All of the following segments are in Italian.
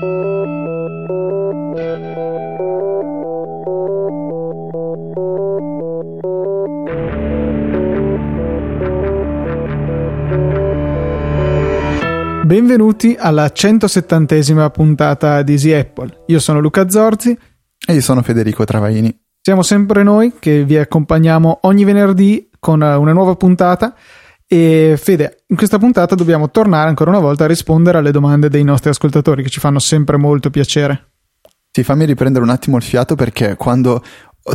Benvenuti alla 170esima puntata di Easy Apple. Io sono Luca Zorzi. E io sono Federico Travaini. Siamo sempre noi che vi accompagniamo ogni venerdì con una nuova puntata. E Fede, in questa puntata dobbiamo tornare ancora una volta a rispondere alle domande dei nostri ascoltatori che ci fanno sempre molto piacere. Sì, fammi riprendere un attimo il fiato perché quando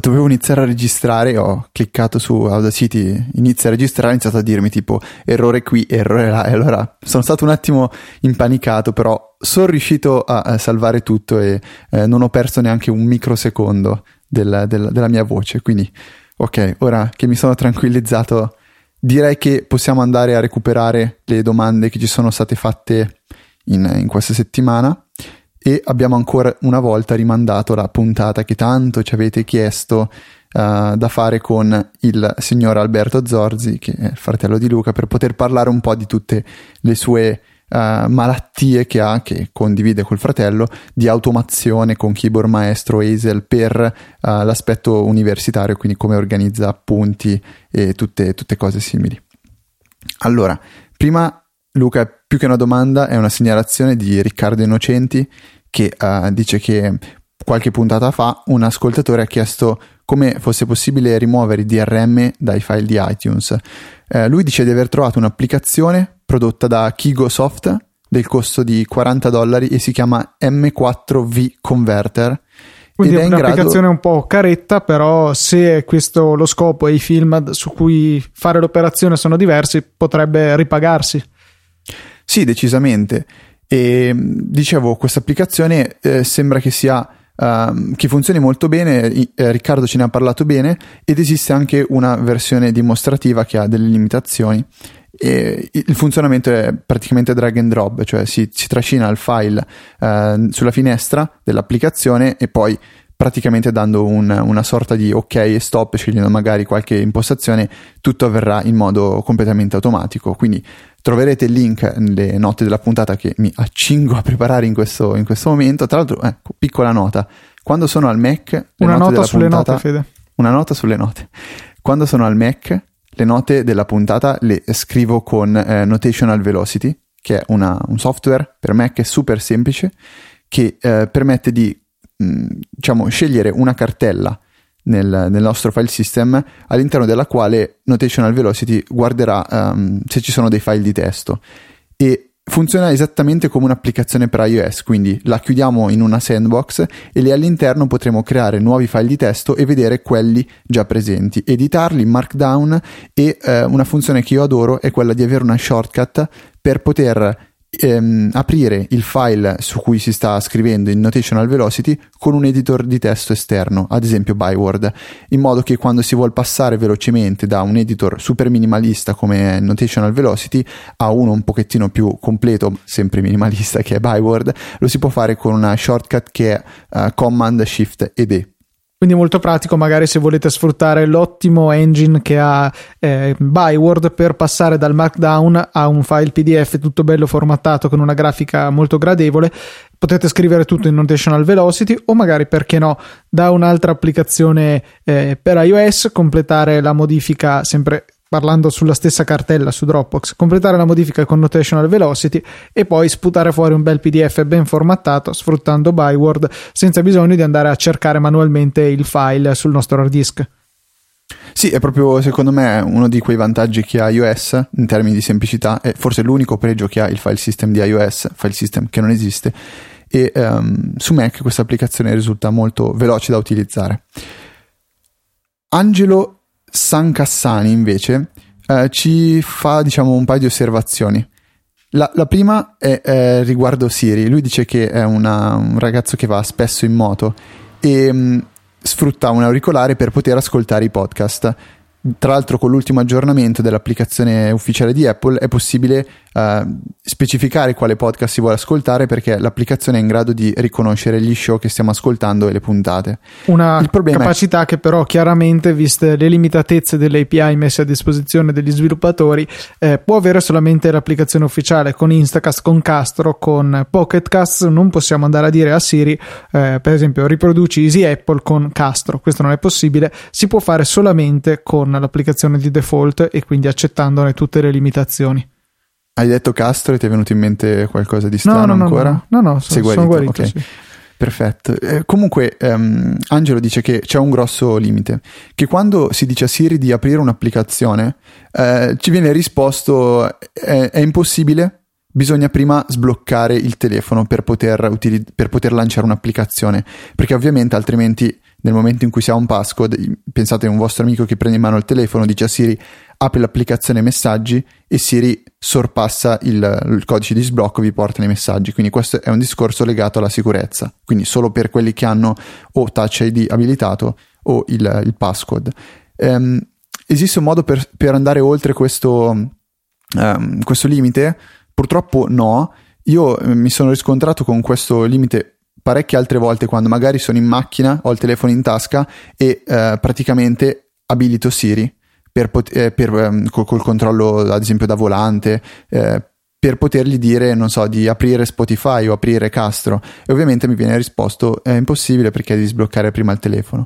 dovevo iniziare a registrare, ho cliccato su Audacity, inizia a registrare, ha iniziato a dirmi tipo errore qui, errore là, e allora sono stato un attimo impanicato, però sono riuscito a, salvare tutto e eh, non ho perso neanche un microsecondo del, del, della mia voce, quindi ok, ora che mi sono tranquillizzato, direi che possiamo andare a recuperare le domande che ci sono state fatte in, in questa settimana e abbiamo ancora una volta rimandato la puntata che tanto ci avete chiesto uh, da fare con il signor Alberto Zorzi, che è il fratello di Luca, per poter parlare un po' di tutte le sue uh, malattie che ha, che condivide col fratello, di automazione con keyboard maestro Hazel per uh, l'aspetto universitario, quindi come organizza appunti e tutte, tutte cose simili. Allora, prima Luca, più che una domanda, è una segnalazione di Riccardo Innocenti che uh, dice che qualche puntata fa un ascoltatore ha chiesto come fosse possibile rimuovere i DRM dai file di iTunes. Uh, lui dice di aver trovato un'applicazione prodotta da Kigosoft del costo di 40 dollari e si chiama M4V Converter. Quindi è un'applicazione grado... un po' caretta, però se questo lo scopo e i film su cui fare l'operazione sono diversi, potrebbe ripagarsi. Sì, decisamente. E dicevo, questa applicazione eh, sembra che sia uh, che funzioni molto bene. Eh, Riccardo ce ne ha parlato bene ed esiste anche una versione dimostrativa che ha delle limitazioni. E il funzionamento è praticamente drag and drop, cioè si, si trascina il file uh, sulla finestra dell'applicazione e poi praticamente dando un, una sorta di ok e stop, scegliendo magari qualche impostazione, tutto avverrà in modo completamente automatico. Quindi Troverete il link nelle note della puntata che mi accingo a preparare in questo, in questo momento. Tra l'altro, ecco, piccola nota. Quando sono al Mac... Una nota sulle puntata, note, Fede. Una nota sulle note. Quando sono al Mac, le note della puntata le scrivo con eh, Notational Velocity, che è una, un software per Mac super semplice che eh, permette di mh, diciamo, scegliere una cartella nel, nel, nostro file system all'interno della quale Notational Velocity guarderà um, se ci sono dei file di testo. E funziona esattamente come un'applicazione per iOS, quindi la chiudiamo in una sandbox e lì all'interno potremo creare nuovi file di testo e vedere quelli già presenti, editarli Markdown e eh, una funzione che io adoro è quella di avere una shortcut per poter ehm, aprire il file su cui si sta scrivendo in Notational Velocity con un editor di testo esterno, ad esempio Byword, in modo che quando si vuole passare velocemente da un editor super minimalista come Notational Velocity a uno un pochettino più completo, sempre minimalista che è Byword, lo si può fare con una shortcut che è uh, Command Shift ed E quindi molto pratico magari se volete sfruttare l'ottimo engine che ha eh, Byword per passare dal markdown a un file pdf tutto bello formattato con una grafica molto gradevole. Potete scrivere tutto in notational velocity o magari perché no da un'altra applicazione eh, per iOS completare la modifica sempre parlando sulla stessa cartella su Dropbox, completare la modifica con Notational Velocity e poi sputare fuori un bel PDF ben formattato sfruttando Byword senza bisogno di andare a cercare manualmente il file sul nostro hard disk. Sì, è proprio secondo me uno di quei vantaggi che ha iOS in termini di semplicità, è forse l'unico pregio che ha il file system di iOS, file system che non esiste, e um, su Mac questa applicazione risulta molto veloce da utilizzare. Angelo San Cassani invece eh, ci fa diciamo un paio di osservazioni. La, la prima è eh, riguardo Siri. Lui dice che è una, un ragazzo che va spesso in moto e mh, mm, sfrutta un auricolare per poter ascoltare i podcast. Tra l'altro, con l'ultimo aggiornamento dell'applicazione ufficiale di Apple è possibile uh, specificare quale podcast si vuole ascoltare perché l'applicazione è in grado di riconoscere gli show che stiamo ascoltando e le puntate. Una capacità è... che però chiaramente, viste le limitatezze delle API messe a disposizione degli sviluppatori, eh, può avere solamente l'applicazione ufficiale con Instacast, con Castro, con Pocketcast. Non possiamo andare a dire a Siri, eh, per esempio, riproduci Easy Apple con Castro. Questo non è possibile. Si può fare solamente con l'applicazione di default e quindi accettandone tutte le limitazioni. Hai detto Castro e ti è venuto in mente qualcosa di strano no, no, ancora? No, no, no, no sono, sono guarito. Okay. Sì. Perfetto. Eh, comunque, um, Angelo dice che c'è un grosso limite, che quando si dice a Siri di aprire un'applicazione, eh, ci viene risposto è, è, impossibile, bisogna prima sbloccare il telefono per poter, utilizz- per poter lanciare un'applicazione, perché ovviamente altrimenti nel momento in cui si ha un passcode, pensate a un vostro amico che prende in mano il telefono, dice a Siri apri l'applicazione messaggi e Siri sorpassa il, il, codice di sblocco e vi porta nei messaggi. Quindi questo è un discorso legato alla sicurezza, quindi solo per quelli che hanno o Touch ID abilitato o il, il passcode. Um, esiste un modo per, per andare oltre questo, um, questo limite? Purtroppo no. Io eh, mi sono riscontrato con questo limite parecchie altre volte quando magari sono in macchina, ho il telefono in tasca e eh, praticamente abilito Siri per pot- eh, per, um, col, col, controllo ad esempio da volante eh, per potergli dire, non so, di aprire Spotify o aprire Castro e ovviamente mi viene risposto è impossibile perché devi sbloccare prima il telefono.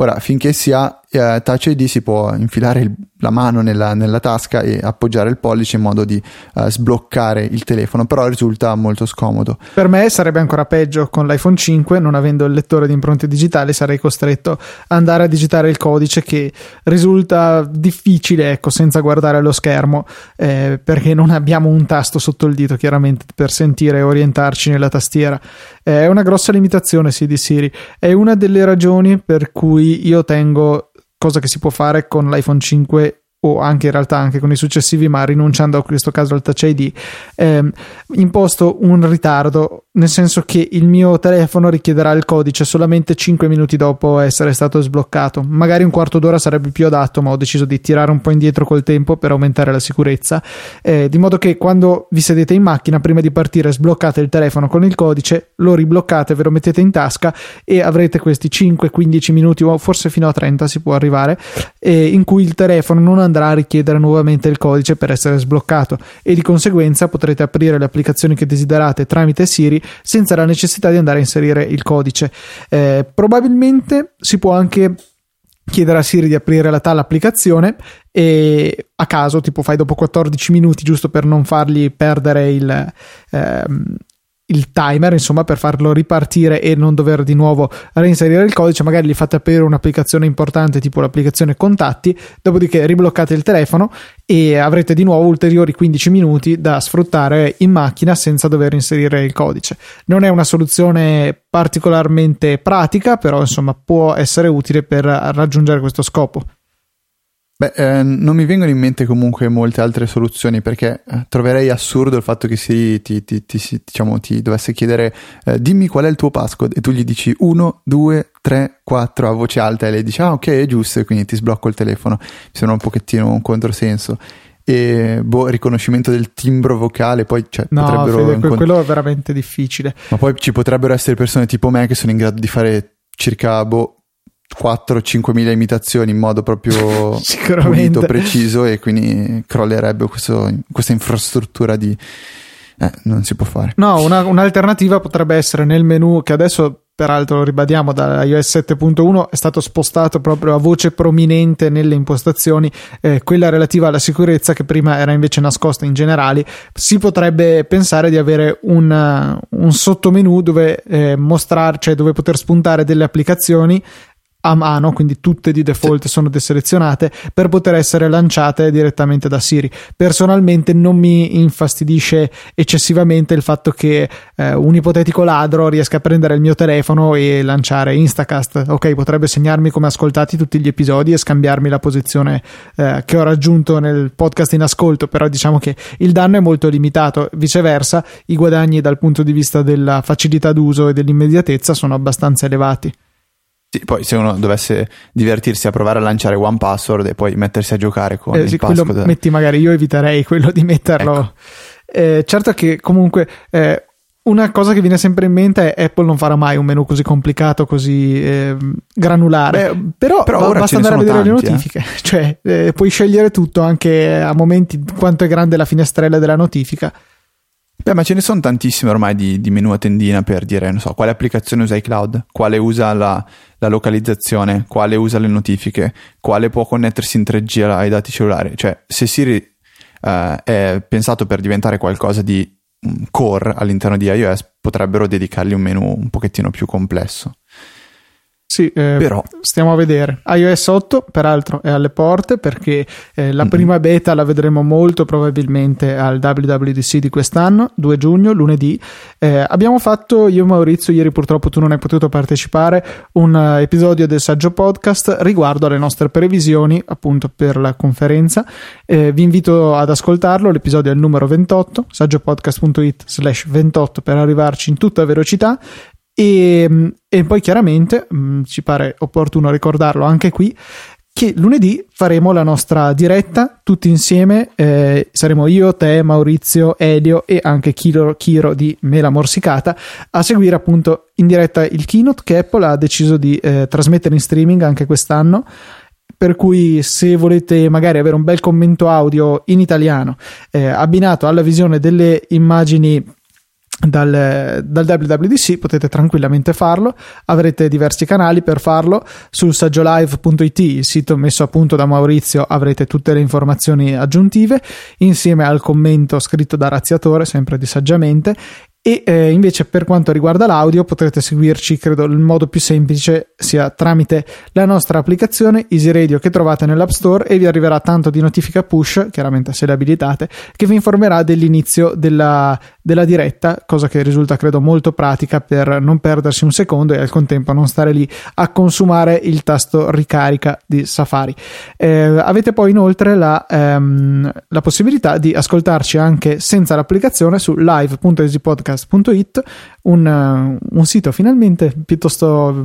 Ora, finché si ha eh, Touch ID si può infilare il, la mano nella, nella, tasca e appoggiare il pollice in modo di uh, sbloccare il telefono, però risulta molto scomodo. Per me sarebbe ancora peggio con l'iPhone 5, non avendo il lettore di impronte digitali, sarei costretto ad andare a digitare il codice che risulta difficile, ecco, senza guardare lo schermo, eh, perché non abbiamo un tasto sotto il dito, chiaramente, per sentire e orientarci nella tastiera. È una grossa limitazione, sì, di Siri. È una delle ragioni per cui io tengo cosa che si può fare con l'iPhone 5 o anche in realtà anche con i successivi, ma rinunciando a questo caso al Touch ID, ehm, imposto un ritardo, nel senso che il mio telefono richiederà il codice solamente 5 minuti dopo essere stato sbloccato. Magari un quarto d'ora sarebbe più adatto, ma ho deciso di tirare un po' indietro col tempo per aumentare la sicurezza, eh, di modo che quando vi sedete in macchina, prima di partire, sbloccate il telefono con il codice, lo ribloccate, ve lo mettete in tasca e avrete questi 5-15 minuti o forse fino a 30 si può arrivare, eh, in cui il telefono non andrà a richiedere nuovamente il codice per essere sbloccato e di conseguenza potrete aprire le applicazioni che desiderate tramite Siri senza la necessità di andare a inserire il codice. Eh, probabilmente si può anche chiedere a Siri di aprire la tale applicazione e a caso tipo fai dopo 14 minuti giusto per non fargli perdere il, ehm, il timer, insomma, per farlo ripartire e non dover di nuovo reinserire il codice, magari gli fate aprire un'applicazione importante tipo l'applicazione contatti, dopodiché ribloccate il telefono e avrete di nuovo ulteriori 15 minuti da sfruttare in macchina senza dover inserire il codice. Non è una soluzione particolarmente pratica, però insomma può essere utile per raggiungere questo scopo. Beh, eh, non mi vengono in mente comunque molte altre soluzioni perché eh, troverei assurdo il fatto che si ti, ti, ti, diciamo, ti dovesse chiedere eh, dimmi qual è il tuo passcode e tu gli dici 1, 2, 3, 4 a voce alta e lei dice ah ok è giusto e quindi ti sblocco il telefono. Mi sembra un pochettino un controsenso. E boh, riconoscimento del timbro vocale, poi cioè, no, potrebbero. Fede, incont- quello è veramente difficile. Ma poi ci potrebbero essere persone tipo me che sono in grado di fare circa boh, 4-5 mila imitazioni in modo proprio pulito, preciso e quindi crollerebbe questo, questa infrastruttura di... Eh, non si può fare. No, una, un'alternativa potrebbe essere nel menu che adesso peraltro ribadiamo da iOS 7.1 è stato spostato proprio a voce prominente nelle impostazioni eh, quella relativa alla sicurezza che prima era invece nascosta in generali si potrebbe pensare di avere un, un sottomenu dove eh, mostrare cioè dove poter spuntare delle applicazioni a mano, quindi tutte di default sì. sono deselezionate per poter essere lanciate direttamente da Siri. Personalmente non mi infastidisce eccessivamente il fatto che eh, un ipotetico ladro riesca a prendere il mio telefono e lanciare Instacast. Ok, potrebbe segnarmi come ascoltati tutti gli episodi e scambiarmi la posizione eh, che ho raggiunto nel podcast in ascolto, però diciamo che il danno è molto limitato. Viceversa, i guadagni dal punto di vista della facilità d'uso e dell'immediatezza sono abbastanza elevati. Sì, poi se uno dovesse divertirsi a provare a lanciare One Password e poi mettersi a giocare con eh, il sì, passcode. metti magari io eviterei quello di metterlo. Ecco. Eh, certo che comunque eh, una cosa che viene sempre in mente è Apple non farà mai un menu così complicato, così eh, granulare. Beh, però, però basta andare a vedere tanti, le eh. notifiche. Cioè, eh, puoi scegliere tutto anche a momenti quanto è grande la finestrella della notifica. Beh, ma ce ne sono tantissime ormai di, di, menu a tendina per dire, non so, quale applicazione usa iCloud, quale usa la, la localizzazione, quale usa le notifiche, quale può connettersi in 3G ai dati cellulari. Cioè, se Siri uh, è pensato per diventare qualcosa di core all'interno di iOS potrebbero dedicargli un menu un pochettino più complesso. Sì, eh, però stiamo a vedere. iOS 8 peraltro è alle porte perché eh, la mm-hmm. prima beta la vedremo molto probabilmente al WWDC di quest'anno, 2 giugno, lunedì. Eh, abbiamo fatto io e Maurizio, ieri purtroppo tu non hai potuto partecipare, un uh, episodio del saggio podcast riguardo alle nostre previsioni appunto per la conferenza. Eh, vi invito ad ascoltarlo, l'episodio è il numero 28, saggiopodcast.it slash 28 per arrivarci in tutta velocità e, e poi chiaramente mh, mm, ci pare opportuno ricordarlo anche qui che lunedì faremo la nostra diretta tutti insieme. Eh, saremo io, te, Maurizio, Elio e anche Kiro, Kiro di Mela Morsicata a seguire appunto in diretta il keynote che Apple ha deciso di eh, trasmettere in streaming anche quest'anno. Per cui, se volete magari avere un bel commento audio in italiano eh, abbinato alla visione delle immagini dal, dal, WWDC potete tranquillamente farlo. Avrete diversi canali per farlo. Sul saggiolive.it il sito messo a punto da Maurizio avrete tutte le informazioni aggiuntive insieme al commento scritto da Razziatore sempre di saggiamente. E eh, invece per quanto riguarda l'audio potrete seguirci credo il modo più semplice sia tramite la nostra applicazione Easy Radio che trovate nell'App Store e vi arriverà tanto di notifica push chiaramente se le abilitate che vi informerà dell'inizio della, della diretta cosa che risulta credo molto pratica per non perdersi un secondo e al contempo non stare lì a consumare il tasto ricarica di Safari. Eh, avete poi inoltre la, ehm, la possibilità di ascoltarci anche senza l'applicazione su live.easypodcast podcast.it, un, un sito finalmente piuttosto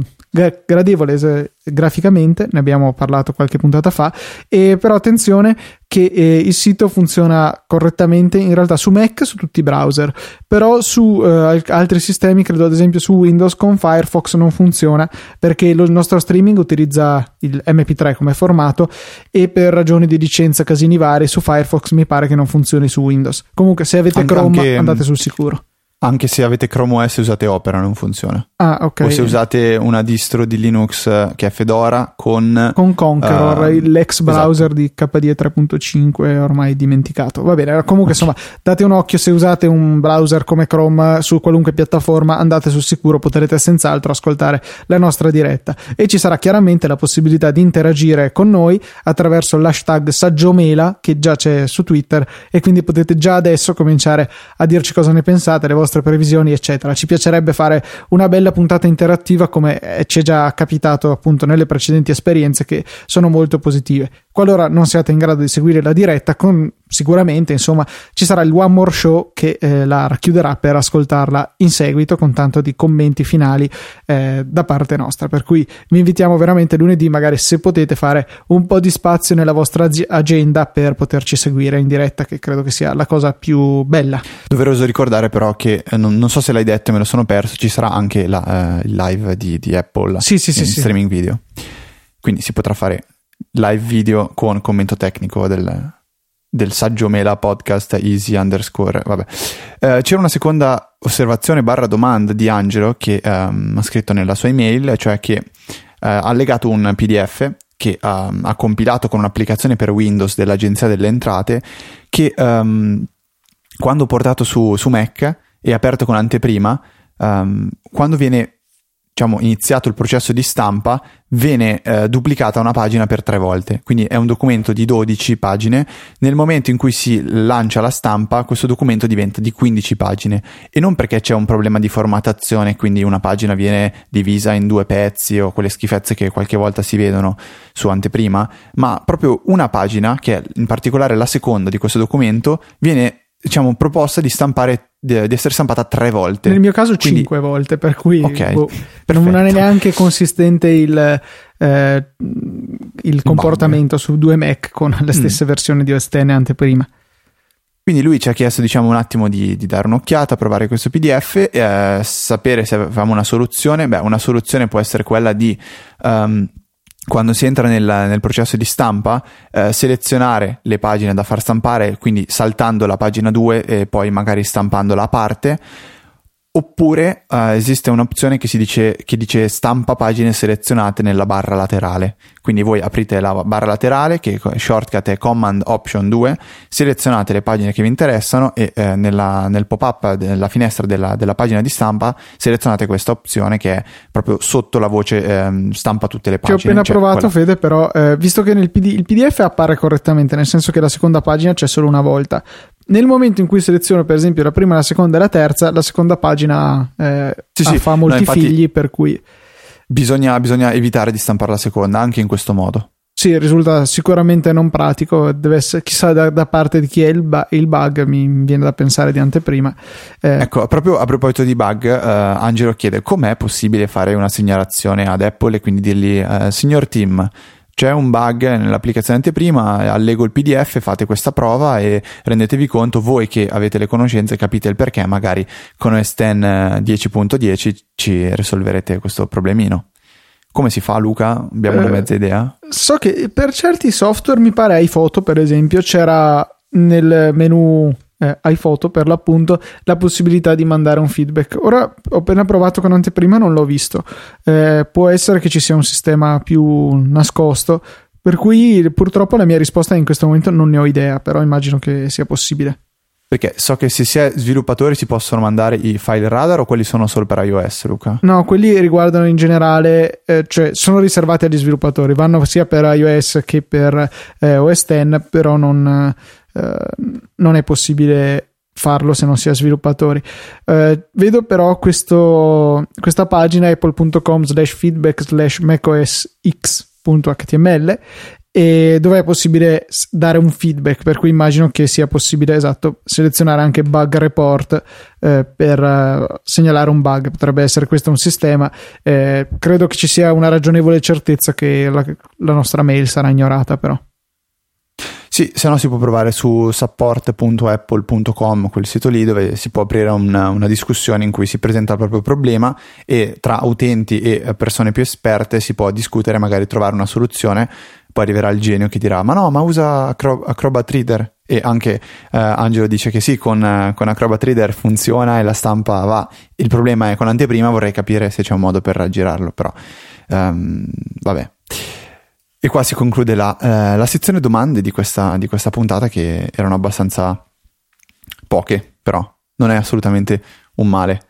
gradevole graficamente, ne abbiamo parlato qualche puntata fa, e però attenzione che eh, il sito funziona correttamente in realtà su Mac, su tutti i browser, però su eh, altri sistemi, credo ad esempio su Windows con Firefox non funziona perché lo, il nostro streaming utilizza il MP3 come formato e per ragioni di licenza casini vari su Firefox mi pare che non funzioni su Windows. Comunque se avete Chrome anche, andate sul sicuro. Anche se avete Chrome OS e usate Opera non funziona. Ah, ok. O se usate una distro di Linux eh, che è Fedora con... Con Conqueror, uh, l'ex esatto. browser esatto. di KDE 3.5 ormai dimenticato. Va bene, comunque insomma date un occhio se usate un browser come Chrome su qualunque piattaforma, andate sul sicuro, potrete senz'altro ascoltare la nostra diretta. E ci sarà chiaramente la possibilità di interagire con noi attraverso l'hashtag Saggiomela che già c'è su Twitter e quindi potete già adesso cominciare a dirci cosa ne pensate, le vostre vostre previsioni, eccetera. Ci piacerebbe fare una bella puntata interattiva come ci è già capitato appunto nelle precedenti esperienze che sono molto positive. Qualora non siate in grado di seguire la diretta, con, sicuramente insomma ci sarà il One More Show che eh, la racchiuderà per ascoltarla in seguito con tanto di commenti finali eh, da parte nostra. Per cui vi invitiamo veramente lunedì, magari se potete fare un po' di spazio nella vostra agenda per poterci seguire in diretta, che credo che sia la cosa più bella. Doveroso ricordare però che eh, non, non, so se l'hai detto, me lo sono perso, ci sarà anche la, eh, il live di, di Apple sì, sì, in sì, streaming video. Quindi si potrà fare live video con commento tecnico del, del saggio mela podcast easy underscore vabbè. Eh, c'era una seconda osservazione barra domanda di Angelo che um, ha scritto nella sua email cioè che uh, ha legato un pdf che um, ha compilato con un'applicazione per Windows dell'agenzia delle entrate che um, quando portato su, su Mac e aperto con anteprima quando viene diciamo, iniziato il processo di stampa, viene eh, duplicata una pagina per tre volte. Quindi è un documento di 12 pagine. Nel momento in cui si lancia la stampa, questo documento diventa di 15 pagine. E non perché c'è un problema di formattazione, quindi una pagina viene divisa in due pezzi o quelle schifezze che qualche volta si vedono su anteprima, ma proprio una pagina, che è in particolare la seconda di questo documento, viene diciamo, proposta di stampare di, essere stampata tre volte. Nel mio caso Quindi, cinque volte, per cui okay, boh, non è neanche consistente il, eh, il comportamento su due Mac con le stesse mm. versioni di OS X anteprima. Quindi lui ci ha chiesto diciamo un attimo di, di dare un'occhiata, provare questo PDF, eh, sapere se avevamo una soluzione. Beh, una soluzione può essere quella di um, quando si entra nel, nel processo di stampa, eh, selezionare le pagine da far stampare, quindi saltando la pagina 2 e poi magari stampandola a parte Oppure uh, esiste un'opzione che, dice, che dice stampa pagine selezionate nella barra laterale. Quindi voi aprite la barra laterale, che shortcut è Command Option 2, selezionate le pagine che vi interessano e eh, nella, nel pop-up della finestra della, della, pagina di stampa selezionate questa opzione che è proprio sotto la voce eh, stampa tutte le pagine. Ci ho appena cioè, provato, quella... Fede, però eh, visto che PD, il PDF appare correttamente, nel senso che la seconda pagina c'è solo una volta, nel momento in cui seleziono, per esempio, la prima, la seconda e la terza, la seconda pagina eh, sì, sì. fa molti no, figli, per cui. Bisogna, bisogna, evitare di stampare la seconda anche in questo modo. Sì, risulta sicuramente non pratico. Deve essere, chissà da, da parte di chi è il, bu- il, bug, mi viene da pensare di anteprima. Eh, ecco, proprio a proposito di bug, uh, Angelo chiede com'è possibile fare una segnalazione ad Apple e quindi dirgli, uh, signor Tim, c'è un bug nell'applicazione anteprima, allego il PDF, fate questa prova e rendetevi conto voi che avete le conoscenze, capite il perché, magari con X 10.10 ci risolverete questo problemino. Come si fa Luca? Abbiamo eh, una mezza idea? So che per certi software, mi pare iPhoto per esempio, c'era nel menu eh, iPhoto per l'appunto la possibilità di mandare un feedback. Ora ho appena provato con anteprima, non l'ho visto. Eh, può essere che ci sia un sistema più nascosto, per cui purtroppo la mia risposta in questo momento non ne ho idea, però immagino che sia possibile. Perché so che se si è sviluppatori si possono mandare i file radar o quelli sono solo per iOS, Luca? No, quelli riguardano in generale, eh, cioè sono riservati agli sviluppatori, vanno sia per iOS che per eh, OS X, però non, eh, non è possibile farlo se non si è sviluppatori. Eh, vedo però questo, questa pagina apple.com slash feedback slash macosx.html e dove è possibile dare un feedback per cui immagino che sia possibile esatto selezionare anche bug report eh, per uh, segnalare un bug. Potrebbe essere questo un sistema. Eh, credo che ci sia una ragionevole certezza che la, la nostra mail sarà ignorata però sì, se no si può provare su support.apple.com, quel sito lì dove si può aprire una, una, discussione in cui si presenta il proprio problema e tra utenti e persone più esperte si può discutere, magari trovare una soluzione. Poi arriverà il genio che dirà: Ma no, ma usa Acro- Acrobat Reader. E anche eh, Angelo dice che sì, con, con Acrobat Reader funziona e la stampa va. Il problema è con anteprima, vorrei capire se c'è un modo per raggirarlo, però um, vabbè. E qua si conclude la, eh, la sezione domande di questa, di questa, puntata che erano abbastanza poche, però non è assolutamente un male.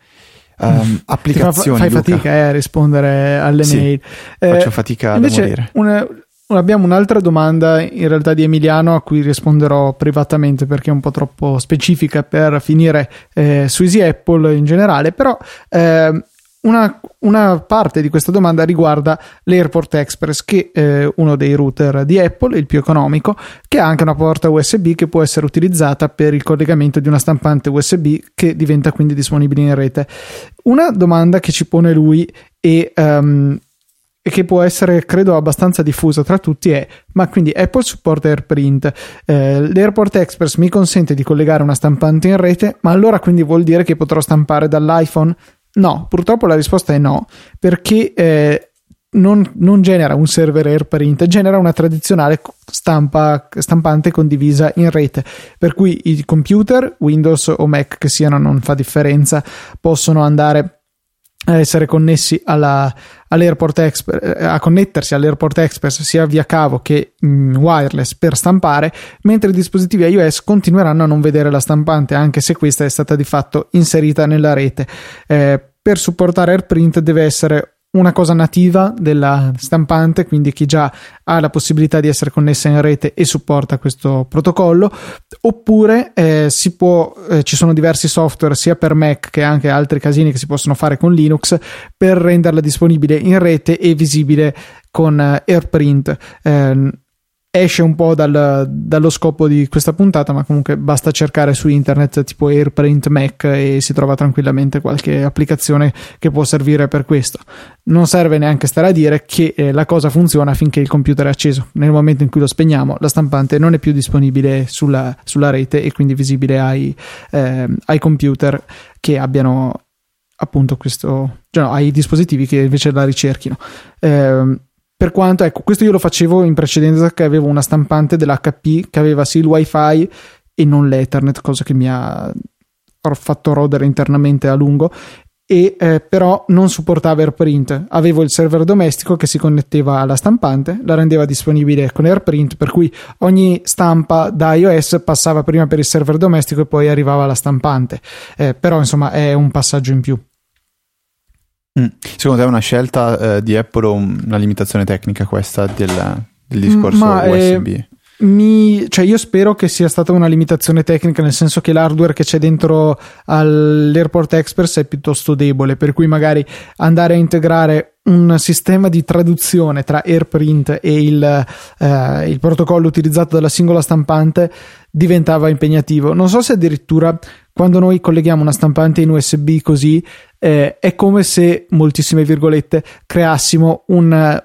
Um, applicazioni. Fai fatica eh, a rispondere alle sì, mail. Faccio eh, fatica a morire. Una, abbiamo un'altra domanda in realtà di Emiliano a cui risponderò privatamente perché è un po' troppo specifica per finire eh, su Easy Apple in generale, però eh, una, una, parte di questa domanda riguarda l'Airport Express, che è uno dei router di Apple, il più economico, che ha anche una porta USB che può essere utilizzata per il collegamento di una stampante USB che diventa quindi disponibile in rete. Una domanda che ci pone lui e, um, e che può essere, credo, abbastanza diffusa tra tutti è: ma quindi Apple supporta AirPrint? Eh, L'Airport Express mi consente di collegare una stampante in rete, ma allora quindi vuol dire che potrò stampare dall'iPhone? No, purtroppo la risposta è no, perché eh, non, non, genera un server AirPrint, genera una tradizionale stampa, stampante condivisa in rete, per cui i computer, Windows o Mac che siano, non fa differenza, possono andare a essere connessi alla, all'Airport Express, eh, a connettersi all'Airport Express sia via cavo che mm, wireless per stampare, mentre i dispositivi iOS continueranno a non vedere la stampante, anche se questa è stata di fatto inserita nella rete. Eh, per supportare AirPrint deve essere una cosa nativa della stampante, quindi chi già ha la possibilità di essere connessa in rete e supporta questo protocollo, oppure eh, si può, eh, ci sono diversi software sia per Mac che anche altri casini che si possono fare con Linux per renderla disponibile in rete e visibile con eh, AirPrint. Eh, esce un po' dal, dallo scopo di questa puntata, ma comunque basta cercare su internet tipo AirPrint Mac e si trova tranquillamente qualche applicazione che può servire per questo. Non serve neanche stare a dire che eh, la cosa funziona finché il computer è acceso. Nel momento in cui lo spegniamo, la stampante non è più disponibile sulla, sulla rete e quindi visibile ai, eh, ai computer che abbiano appunto questo, cioè no, ai dispositivi che invece la ricerchino. Eh, per quanto, ecco, questo io lo facevo in precedenza che avevo una stampante dell'HP che aveva sì il wifi e non l'ethernet, cosa che mi ha fatto rodere internamente a lungo e eh, però non supportava AirPrint. Avevo il server domestico che si connetteva alla stampante, la rendeva disponibile con AirPrint, per cui ogni stampa da iOS passava prima per il server domestico e poi arrivava alla stampante. Eh, però insomma è un passaggio in più. Mm. Secondo te è una scelta eh, di Apple o una limitazione tecnica questa del, del discorso Ma, USB? Eh, mi, cioè io spero che sia stata una limitazione tecnica, nel senso che l'hardware che c'è dentro all'Airport Express è piuttosto debole, per cui magari andare a integrare un sistema di traduzione tra AirPrint e il, eh, il protocollo utilizzato dalla singola stampante diventava impegnativo. Non so se addirittura quando noi colleghiamo una stampante in USB così eh, è come se, moltissime virgolette, creassimo un,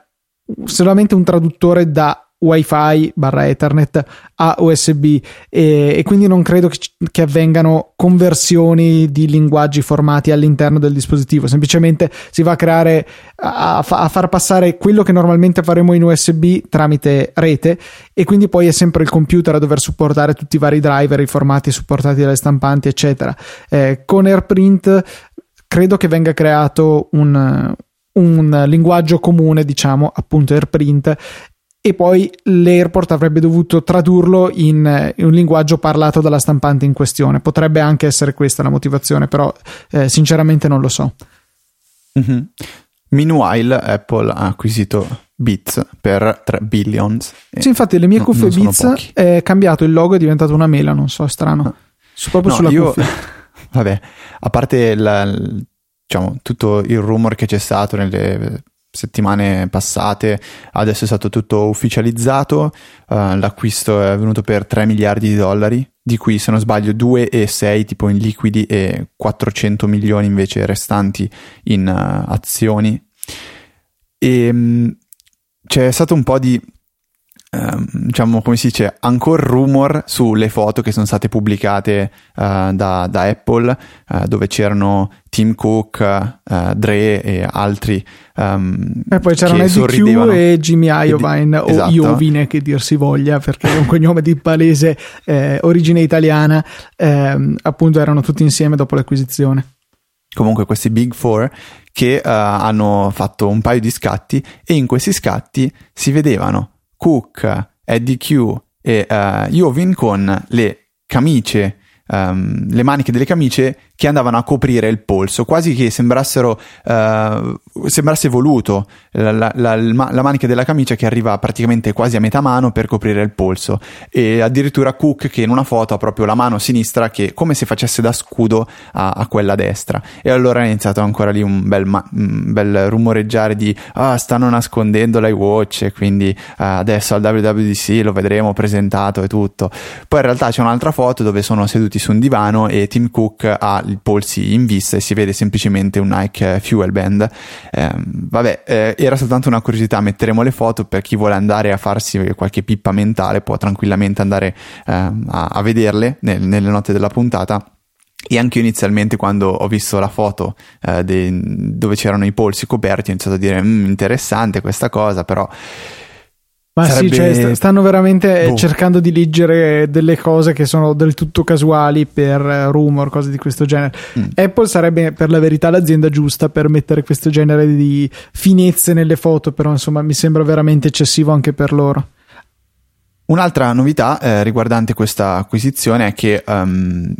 solamente un traduttore da wifi barra ethernet a USB e, e quindi non credo che, che, avvengano conversioni di linguaggi formati all'interno del dispositivo. Semplicemente si va a creare a, a, far passare quello che normalmente faremo in USB tramite rete e quindi poi è sempre il computer a dover supportare tutti i vari driver i formati supportati dalle stampanti eccetera. Eh, con AirPrint credo che venga creato un, un linguaggio comune, diciamo, appunto AirPrint, e poi l'Airport avrebbe dovuto tradurlo in, in, un linguaggio parlato dalla stampante in questione. Potrebbe anche essere questa la motivazione, però eh, sinceramente non lo so. Mm-hmm. Meanwhile, Apple ha acquisito Beats per 3 billions. Sì, infatti, le mie cuffie Beats è cambiato il logo, è diventato una mela, non so, è strano. Su, proprio no, sulla io... cuffia. Vabbè, a parte la, diciamo, tutto il rumor che c'è stato nelle settimane passate, adesso è stato tutto ufficializzato, uh, l'acquisto è venuto per 3 miliardi di dollari, di cui se non sbaglio 2,6 tipo in liquidi e 400 milioni invece restanti in uh, azioni. E um, c'è stato un po' di Uh, diciamo come si dice ancora rumor sulle foto che sono state pubblicate uh, da, da, Apple uh, dove c'erano Tim Cook, eh, Dre e altri um, e poi c'erano Eddie Q e Jimmy Iovine o esatto. Iovine che dir si voglia perché è un cognome di palese eh, origine italiana ehm, appunto erano tutti insieme dopo l'acquisizione comunque questi Big Four che hanno fatto un paio di scatti e in questi scatti si vedevano Cook, Eddie Q e uh, Jovin con le camicie um, le maniche delle camicie che andavano a coprire il polso, quasi che sembrassero uh, sembrasse voluto la, la, la, la, manica della camicia che arriva praticamente quasi a metà mano per coprire il polso. E addirittura Cook che in una foto ha proprio la mano sinistra che come se facesse da scudo a, a quella destra. E allora è iniziato ancora lì un bel, ma, un bel rumoreggiare di ah, stanno nascondendo l'iWatch e quindi uh, adesso al WWDC lo vedremo presentato e tutto. Poi in realtà c'è un'altra foto dove sono seduti su un divano e Tim Cook ha i polsi in vista e si vede semplicemente un Nike Fuel Band. Eh, vabbè, eh, era soltanto una curiosità, metteremo le foto per chi vuole andare a farsi qualche pippa mentale, può tranquillamente andare eh, a, a, vederle nel, nelle note della puntata. E anche io inizialmente quando ho visto la foto eh, de, dove c'erano i polsi coperti ho iniziato a dire mm, interessante questa cosa, però ma Sarebbe... sì, cioè, stanno veramente boh. cercando di leggere delle cose che sono del tutto casuali per rumor, cose di questo genere. Mm. Apple sarebbe per la verità l'azienda giusta per mettere questo genere di finezze nelle foto, però insomma mi sembra veramente eccessivo anche per loro. Un'altra novità eh, riguardante questa acquisizione è che um,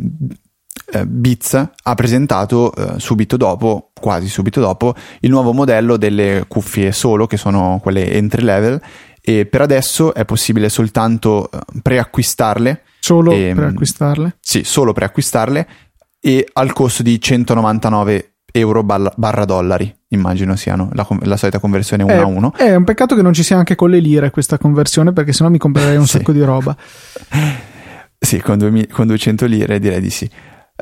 Beats ha presentato eh, subito dopo, quasi subito dopo, il nuovo modello delle cuffie solo, che sono quelle entry level, e per adesso è possibile soltanto eh, preacquistarle. Solo e, ehm, preacquistarle? Sì, solo preacquistarle e al costo di 199 euro barra dollari, immagino siano la, la solita conversione 1 eh, a 1. È un peccato che non ci sia anche con le lire questa conversione, perché sennò mi comprerei un sì. sacco di roba. sì, con, 2000, con 200 lire direi di sì.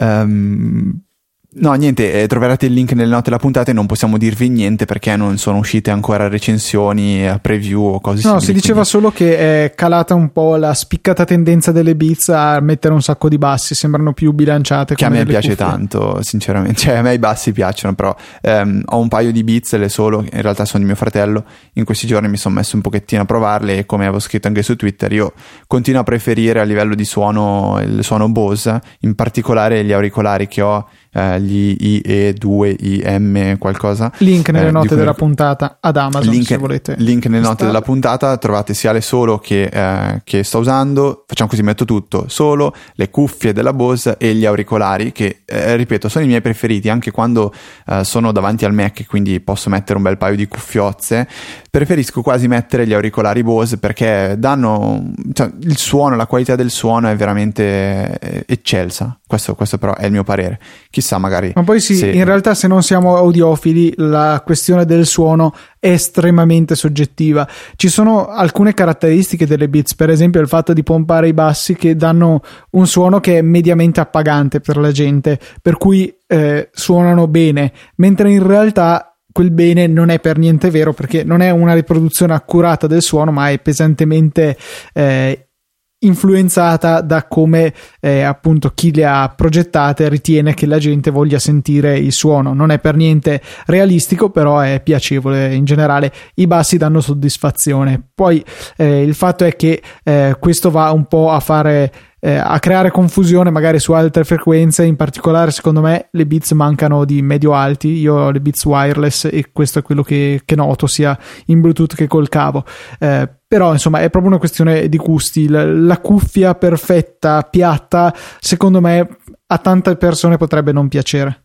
Um, No, niente, eh, troverete il link nelle note della puntata e non possiamo dirvi niente perché non sono uscite ancora recensioni, preview o cose simili. No, si diceva quindi... solo che è calata un po' la spiccata tendenza delle beats a mettere un sacco di bassi, sembrano più bilanciate. Che a me piace cuffie. tanto, sinceramente. Cioè, a me i bassi piacciono, però ehm, ho un paio di beats, le solo, in realtà sono di mio fratello. In questi giorni mi sono messo un pochettino a provarle e come avevo scritto anche su Twitter, io continuo a preferire a livello di suono il suono Bose, in particolare gli auricolari che ho eh, gli IE2IM qualcosa. Link nelle eh, note della puntata ad Amazon link, se volete. Link nelle note della puntata trovate sia le solo che, eh, che, sto usando. Facciamo così, metto tutto. Solo, le cuffie della Bose e gli auricolari che, eh, ripeto, sono i miei preferiti anche quando eh, sono davanti al Mac quindi posso mettere un bel paio di cuffiozze. Preferisco quasi mettere gli auricolari Bose perché danno... Cioè, il suono, la qualità del suono è veramente eh, eccelsa. Questo, questo però è il mio parere chissà magari. Ma poi sì, se... in realtà se non siamo audiofili la questione del suono è estremamente soggettiva. Ci sono alcune caratteristiche delle beats, per esempio il fatto di pompare i bassi che danno un suono che è mediamente appagante per la gente, per cui eh, suonano bene, mentre in realtà quel bene non è per niente vero perché non è una riproduzione accurata del suono, ma è pesantemente eh, influenzata da come eh, appunto chi le ha progettate ritiene che la gente voglia sentire il suono. Non è per niente realistico, però è piacevole in generale. I bassi danno soddisfazione. Poi eh, il fatto è che eh, questo va un po' a fare eh, a creare confusione magari su altre frequenze, in particolare secondo me le bits mancano di medio alti, io ho le bits wireless e questo è quello che, che noto sia in Bluetooth che col cavo. Eh, però insomma è proprio una questione di gusti, la, la cuffia perfetta, piatta, secondo me a tante persone potrebbe non piacere.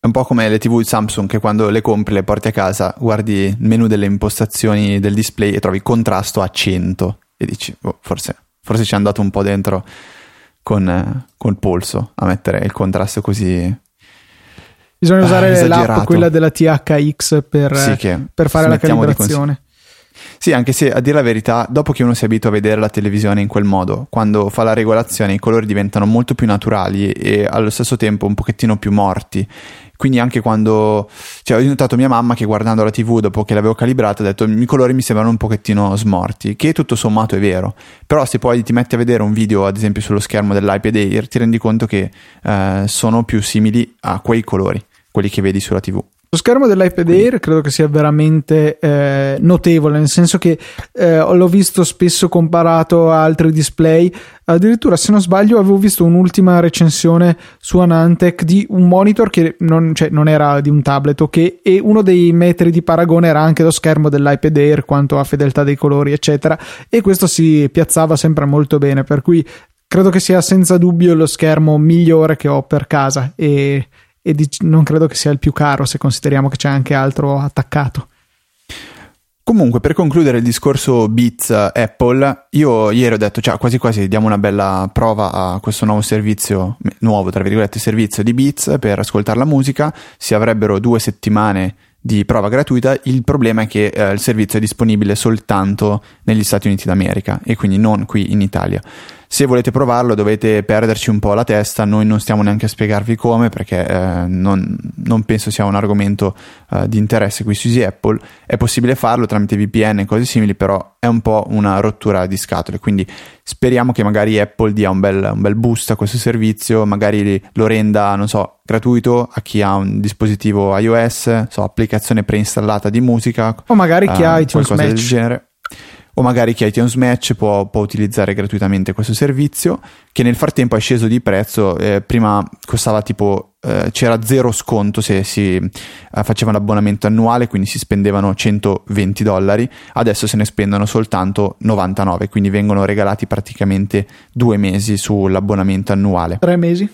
È un po' come le TV Samsung che quando le compri, le porti a casa, guardi il menu delle impostazioni del display e trovi contrasto a 100 e dici, oh, forse forse ci è andato un po' dentro con, eh, col polso a mettere il contrasto così. Bisogna usare eh, l'app, quella della THX, per, sì, per fare la calibrazione. Sì, anche se a dire la verità, dopo che uno si abitua a vedere la televisione in quel modo, quando fa la regolazione i colori diventano molto più naturali e allo stesso tempo un pochettino più morti quindi anche quando cioè, ho notato mia mamma che guardando la TV dopo che l'avevo calibrata ha detto i colori mi sembrano un pochettino smorti, che tutto sommato è vero. Però se poi ti metti a vedere un video ad esempio sullo schermo dell'iPad Air ti rendi conto che eh, sono più simili a quei colori, quelli che vedi sulla TV. Lo schermo dell'iPad Air credo che sia veramente eh, notevole, nel senso che eh, l'ho visto spesso comparato a altri display. Addirittura, se non sbaglio, avevo visto un'ultima recensione su Anantech di un monitor che non, cioè, non era di un tablet, ok? E uno dei metri di paragone era anche lo schermo dell'iPad Air, quanto a fedeltà dei colori, eccetera. E questo si piazzava sempre molto bene, per cui credo che sia senza dubbio lo schermo migliore che ho per casa. E e di- non credo che sia il più caro se consideriamo che c'è anche altro attaccato. Comunque, per concludere il discorso Beats Apple, io ieri ho detto, cioè, quasi quasi diamo una bella prova a questo nuovo servizio, nuovo tra virgolette, servizio di Beats per ascoltare la musica. Si avrebbero due settimane di prova gratuita. Il problema è che eh, il servizio è disponibile soltanto negli Stati Uniti d'America e quindi non qui in Italia. Se volete provarlo dovete perderci un po' la testa, noi non stiamo neanche a spiegarvi come perché eh, non, non, penso sia un argomento eh, di interesse qui su Easy Apple. È possibile farlo tramite VPN e cose simili, però è un po' una rottura di scatole, quindi speriamo che magari Apple dia un bel, un bel boost a questo servizio, magari lo renda, non so, gratuito a chi ha un dispositivo iOS, so, applicazione preinstallata di musica. O magari chi ha eh, iTunes Match. del genere o magari chi ha iTunes Match può, può, utilizzare gratuitamente questo servizio che nel frattempo è sceso di prezzo eh, prima costava tipo eh, c'era zero sconto se si eh, faceva l'abbonamento annuale quindi si spendevano 120 dollari adesso se ne spendono soltanto 99 quindi vengono regalati praticamente due mesi sull'abbonamento annuale tre mesi?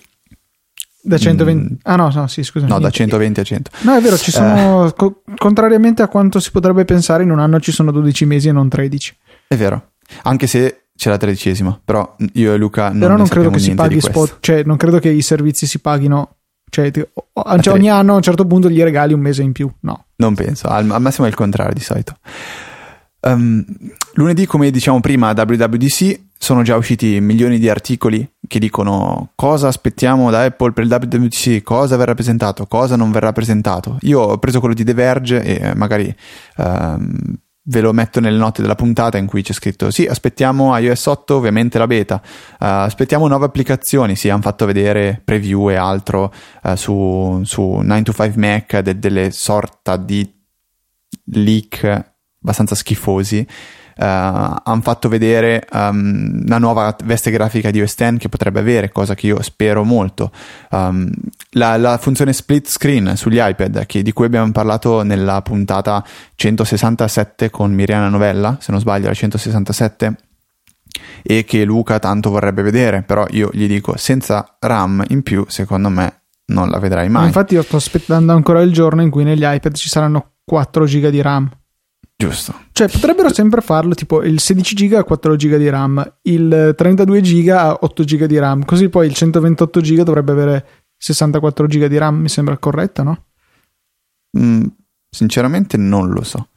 Da 120. Mm. Ah, no, no, sì, scusa. No, da 120 a 100. No, è vero, ci sono. Eh. Co- contrariamente a quanto si potrebbe pensare, in un anno ci sono 12 mesi e non 13. È vero. Anche se c'è la tredicesima. Però io e Luca non Però non credo che si paghi spot. Cioè, non credo che i servizi si paghino. Cioè, cioè ogni anno a un certo punto gli regali un mese in più. No. Non penso, al, al massimo è il contrario di solito. Um, lunedì, come diciamo prima, a WWDC sono già usciti milioni di articoli che dicono cosa aspettiamo da Apple per il WWDC, cosa verrà presentato, cosa non verrà presentato. Io ho preso quello di The Verge e magari um, ve lo metto nelle note della puntata in cui c'è scritto sì, aspettiamo iOS 8, ovviamente la beta, uh, aspettiamo nuove applicazioni, sì, hanno fatto vedere preview e altro uh, su, su 9 to 5 Mac, de- delle sorta di leak abbastanza schifosi. Uh, hanno fatto vedere um, una nuova veste grafica di OS X che potrebbe avere, cosa che io spero molto. Um, la, la, funzione split screen sugli iPad, che, di cui abbiamo parlato nella puntata 167 con Miriana Novella, se non sbaglio, la 167 e che Luca tanto vorrebbe vedere, però io gli dico senza RAM in più, secondo me non la vedrai mai. Infatti io sto aspettando ancora il giorno in cui negli iPad ci saranno 4 GB di RAM. Giusto. Cioè, potrebbero sempre farlo tipo il 16 giga a 4 giga di RAM, il 32 giga a 8 giga di RAM, così poi il 128 giga dovrebbe avere 64 giga di RAM, mi sembra corretto, no? Mm, sinceramente non lo so.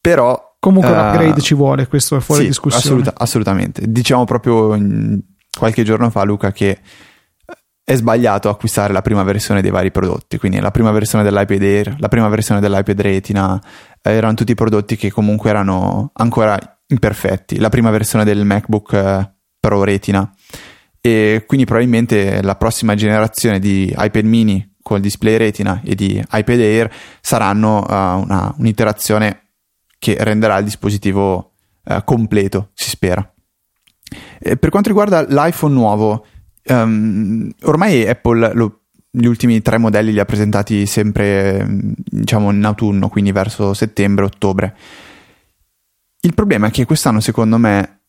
Però... Comunque uh, un upgrade ci vuole, questo è fuori sì, discussione. Assoluta, assolutamente. Diciamo proprio qualche giorno fa, Luca, che è sbagliato acquistare la prima versione dei vari prodotti, quindi la prima versione dell'iPad Air, la prima versione dell'iPad Retina, eh, erano tutti prodotti che comunque erano ancora imperfetti, la prima versione del MacBook eh, Pro Retina e quindi probabilmente la prossima generazione di iPad mini con il display Retina e di iPad Air saranno uh, una, un'iterazione che renderà il dispositivo uh, completo, si spera. E per quanto riguarda l'iPhone nuovo, Um, ormai Apple lo, gli ultimi tre modelli li ha presentati sempre diciamo in autunno, quindi verso settembre-ottobre. Il problema è che quest'anno, secondo me,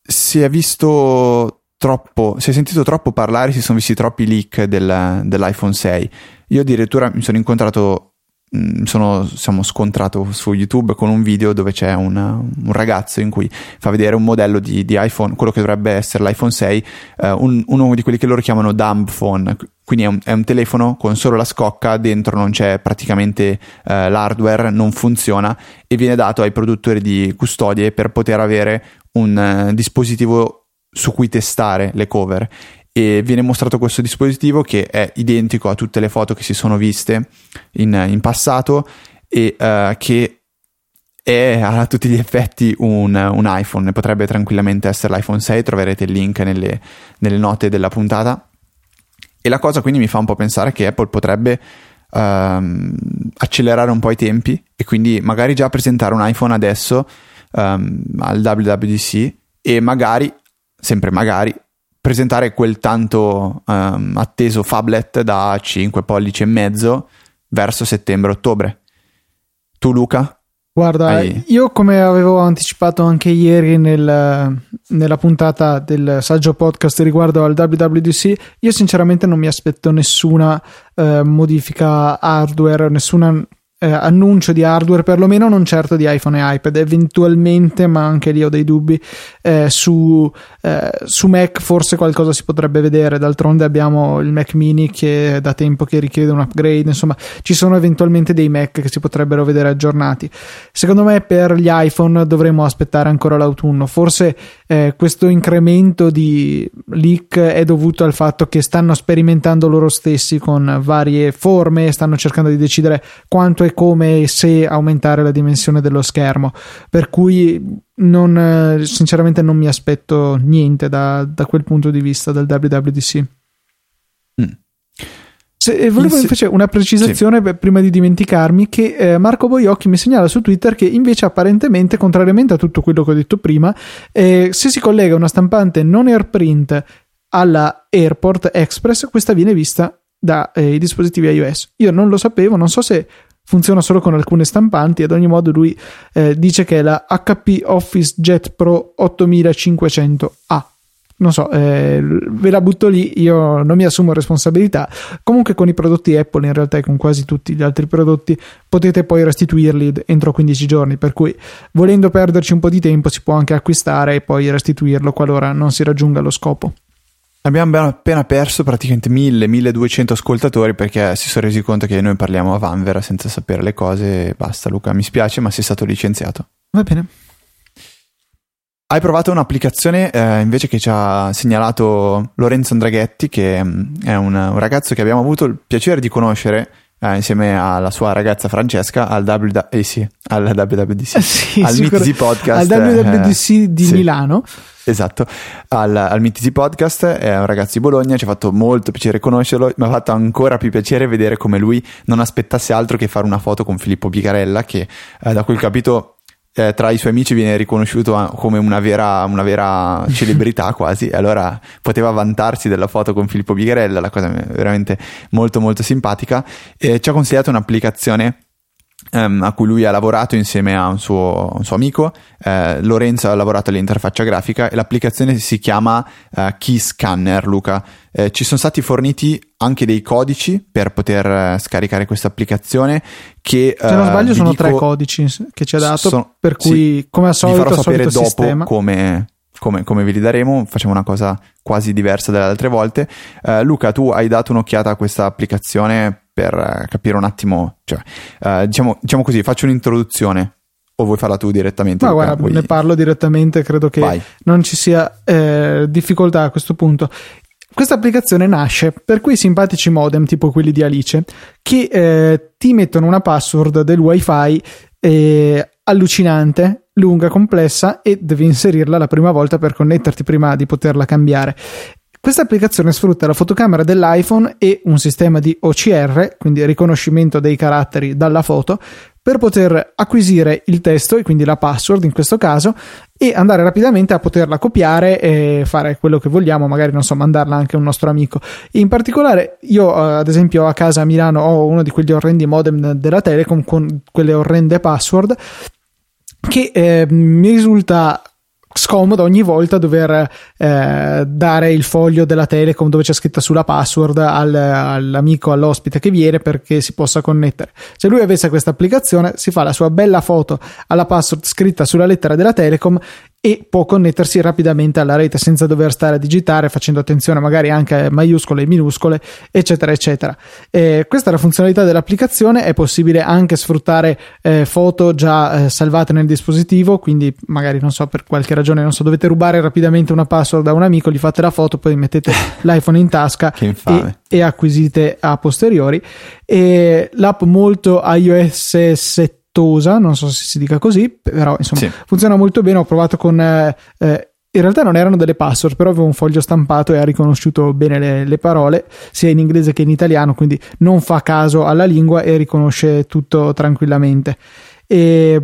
si è visto troppo, si è sentito troppo parlare, si sono visti troppi leak del, dell'iPhone 6. Io addirittura mi sono incontrato Mm, sono scontrato su YouTube con un video dove c'è una, un ragazzo in cui fa vedere un modello di, di iPhone, quello che dovrebbe essere l'iPhone 6, eh, un, uno di quelli che loro chiamano dumb phone, quindi è un, è un, telefono con solo la scocca, dentro non c'è praticamente eh, l'hardware, non funziona e viene dato ai produttori di custodie per poter avere un uh, dispositivo su cui testare le cover e viene mostrato questo dispositivo che è identico a tutte le foto che si sono viste in, in passato e uh, che è a tutti gli effetti un, un, iPhone, potrebbe tranquillamente essere l'iPhone 6, troverete il link nelle, nelle, note della puntata. E la cosa quindi mi fa un po' pensare che Apple potrebbe um, accelerare un po' i tempi e quindi magari già presentare un iPhone adesso um, al WWDC e magari, sempre magari, presentare quel tanto um, atteso phablet da 5 pollici e mezzo verso settembre-ottobre. Tu Luca? Guarda, Hai... io come avevo anticipato anche ieri nel, nella puntata del saggio podcast riguardo al WWDC, io sinceramente non mi aspetto nessuna eh, modifica hardware, nessuna eh, annuncio di hardware, perlomeno non certo di iPhone e iPad, eventualmente, ma anche lì ho dei dubbi, eh, su, eh, su, Mac forse qualcosa si potrebbe vedere, d'altronde abbiamo il Mac mini che da tempo che richiede un upgrade, insomma ci sono eventualmente dei Mac che si potrebbero vedere aggiornati. Secondo me per gli iPhone dovremmo aspettare ancora l'autunno, forse eh, questo incremento di leak è dovuto al fatto che stanno sperimentando loro stessi con varie forme, stanno cercando di decidere quanto è come e se aumentare la dimensione dello schermo. Per cui non, eh, sinceramente non mi aspetto niente da, da, quel punto di vista del WWDC. Mm. Se, volevo invece una precisazione sì. prima di dimenticarmi che eh, Marco Boiocchi mi segnala su Twitter che invece apparentemente, contrariamente a tutto quello che ho detto prima, eh, se si collega una stampante non AirPrint alla Airport Express, questa viene vista dai eh, dispositivi iOS. Io non lo sapevo, non so se funziona solo con alcune stampanti ad ogni modo lui eh, dice che è la HP Office Jet Pro 8500A non so, eh, ve la butto lì, io non mi assumo responsabilità. Comunque con i prodotti Apple, in realtà e con quasi tutti gli altri prodotti, potete poi restituirli entro 15 giorni, per cui volendo perderci un po' di tempo si può anche acquistare e poi restituirlo qualora non si raggiunga lo scopo. Abbiamo appena perso praticamente 1000-1200 ascoltatori perché si sono resi conto che noi parliamo a Vanvera senza sapere le cose. Basta, Luca, mi spiace, ma sei stato licenziato. Va bene. Hai provato un'applicazione eh, invece che ci ha segnalato Lorenzo Andraghetti, che mm, è un, un, ragazzo che abbiamo avuto il piacere di conoscere eh, insieme alla sua ragazza Francesca al, w, eh, sì, al WWDC, sì, al Meet Podcast. Al WWDC eh, di sì. Milano. Esatto, al, al Meet Podcast è un ragazzo di Bologna, ci ha fatto molto piacere conoscerlo, mi ha fatto ancora più piacere vedere come lui non aspettasse altro che fare una foto con Filippo Bigarella che eh, da quel capito eh, tra i suoi amici viene riconosciuto come una vera, una vera celebrità quasi, allora poteva vantarsi della foto con Filippo Bigherella, la cosa veramente molto molto simpatica. E ci ha consigliato un'applicazione Um, a cui lui ha lavorato insieme a un suo, un suo amico. Uh, Lorenzo ha lavorato all'interfaccia grafica e l'applicazione si chiama uh, Key Scanner, Luca. Uh, ci sono stati forniti anche dei codici per poter scaricare questa applicazione che... Se non sbaglio sono dico, tre codici che ci ha dato, sono, per cui sì, come al solito... Vi farò sapere dopo sistema. come, come, come, ve li daremo, facciamo una cosa quasi diversa dalle altre volte. Luca, tu hai dato un'occhiata a questa applicazione per eh, capire un attimo, cioè, uh, diciamo, diciamo, così, faccio un'introduzione. O vuoi farla tu direttamente? Ma guarda, vuoi... ne parlo direttamente, credo che Vai. non ci sia eh, difficoltà a questo punto. Questa applicazione nasce per quei simpatici modem tipo quelli di Alice che eh, ti mettono una password del wifi eh, allucinante, lunga, complessa e devi inserirla la prima volta per connetterti prima di poterla cambiare. Questa applicazione sfrutta la fotocamera dell'iPhone e un sistema di OCR, quindi riconoscimento dei caratteri dalla foto, per poter acquisire il testo e quindi la password in questo caso e andare rapidamente a poterla copiare e fare quello che vogliamo, magari non so, mandarla anche a un nostro amico. In particolare, io ad esempio a casa a Milano ho uno di quegli orrendi modem della Telecom con quelle orrende password che eh, mi risulta scomodo ogni volta dover eh, dare il foglio della Telecom dove c'è scritta sulla password al, all'amico, all'ospite che viene perché si possa connettere. Se lui avesse questa applicazione, si fa la sua bella foto alla password scritta sulla lettera della Telecom e può connettersi rapidamente alla rete senza dover stare a digitare, facendo attenzione magari anche a maiuscole e minuscole, eccetera, eccetera. Eh, questa è la funzionalità dell'applicazione, è possibile anche sfruttare eh, foto già eh, salvate nel dispositivo, quindi magari non so per qualche ragione, non so, dovete rubare rapidamente una password da un amico, gli fate la foto, poi mettete l'iPhone in tasca e, e, acquisite a posteriori. E l'app molto iOS 7 Tosa, non so se si dica così, però insomma sì. funziona molto bene. Ho provato con. Eh, eh, in realtà non erano delle password, però avevo un foglio stampato e ha riconosciuto bene le, le, parole, sia in inglese che in italiano, quindi non fa caso alla lingua e riconosce tutto tranquillamente. E,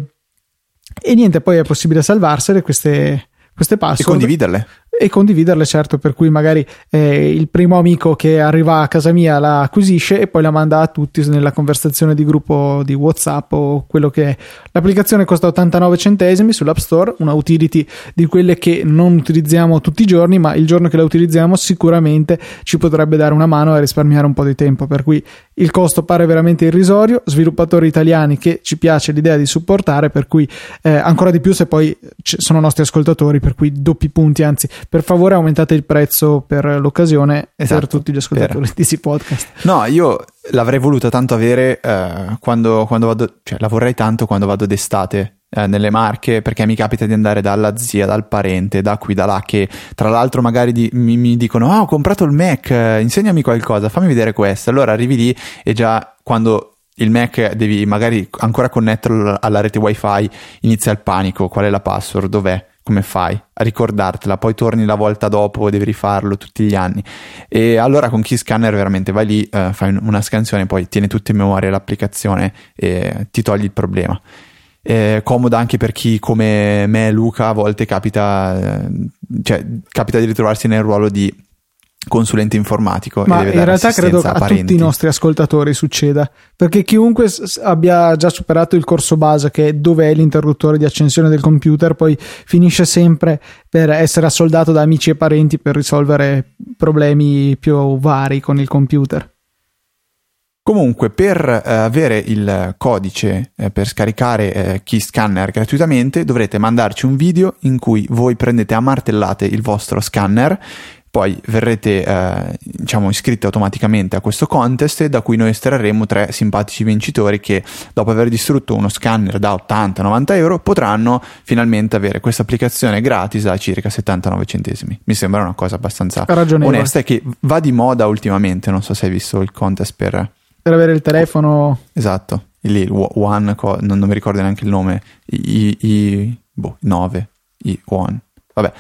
e niente, poi è possibile salvarsele queste, queste password. E condividerle e condividerle, certo, per cui magari eh, il primo amico che arriva a casa mia la acquisisce e poi la manda a tutti nella conversazione di gruppo di WhatsApp o quello che è. L'applicazione costa 89 centesimi sull'App Store, una utility di quelle che non utilizziamo tutti i giorni, ma il giorno che la utilizziamo sicuramente ci potrebbe dare una mano a risparmiare un po' di tempo, per cui il costo pare veramente irrisorio, sviluppatori italiani che ci piace l'idea di supportare, per cui eh, ancora di più se poi sono nostri ascoltatori, per cui doppi punti, anzi per favore aumentate il prezzo per l'occasione esatto, per tutti gli ascoltatori per... di C Podcast. No, io l'avrei voluta tanto avere eh, quando, quando, vado, cioè la vorrei tanto quando vado d'estate eh, nelle Marche perché mi capita di andare dalla zia, dal parente, da qui, da là che tra l'altro magari di, mi, mi, dicono ah ho comprato il Mac, eh, insegnami qualcosa, fammi vedere questo. Allora arrivi lì e già quando il Mac devi magari ancora connetterlo alla rete wifi inizia il panico, qual è la password, dov'è? come fai a ricordartela? Poi torni la volta dopo, devi rifarlo tutti gli anni. E allora con Keyscanner veramente vai lì, eh, fai una scansione, poi tieni tutto in memoria l'applicazione e ti togli il problema. È comoda anche per chi come me e Luca a volte capita, eh, cioè, capita di ritrovarsi nel ruolo di consulente informatico. Ma in realtà credo a, a tutti i nostri ascoltatori succeda, perché chiunque abbia già superato il corso base, che è dove è l'interruttore di accensione del computer, poi finisce sempre per essere assoldato da amici e parenti per risolvere problemi più vari con il computer. Comunque, per eh, avere il codice eh, per scaricare eh, Keyscanner gratuitamente, dovrete mandarci un video in cui voi prendete a martellate il vostro scanner poi verrete eh, diciamo iscritti automaticamente a questo contest da cui noi estrarremo tre simpatici vincitori che dopo aver distrutto uno scanner da 80-90 euro potranno finalmente avere questa applicazione gratis a circa 79 centesimi. Mi sembra una cosa abbastanza onesta e che va di moda ultimamente. Non so se hai visto il contest per per avere il telefono. Esatto. Lì il One non, non mi ricordo neanche il nome. I, i boh, 9 i One. Vabbè.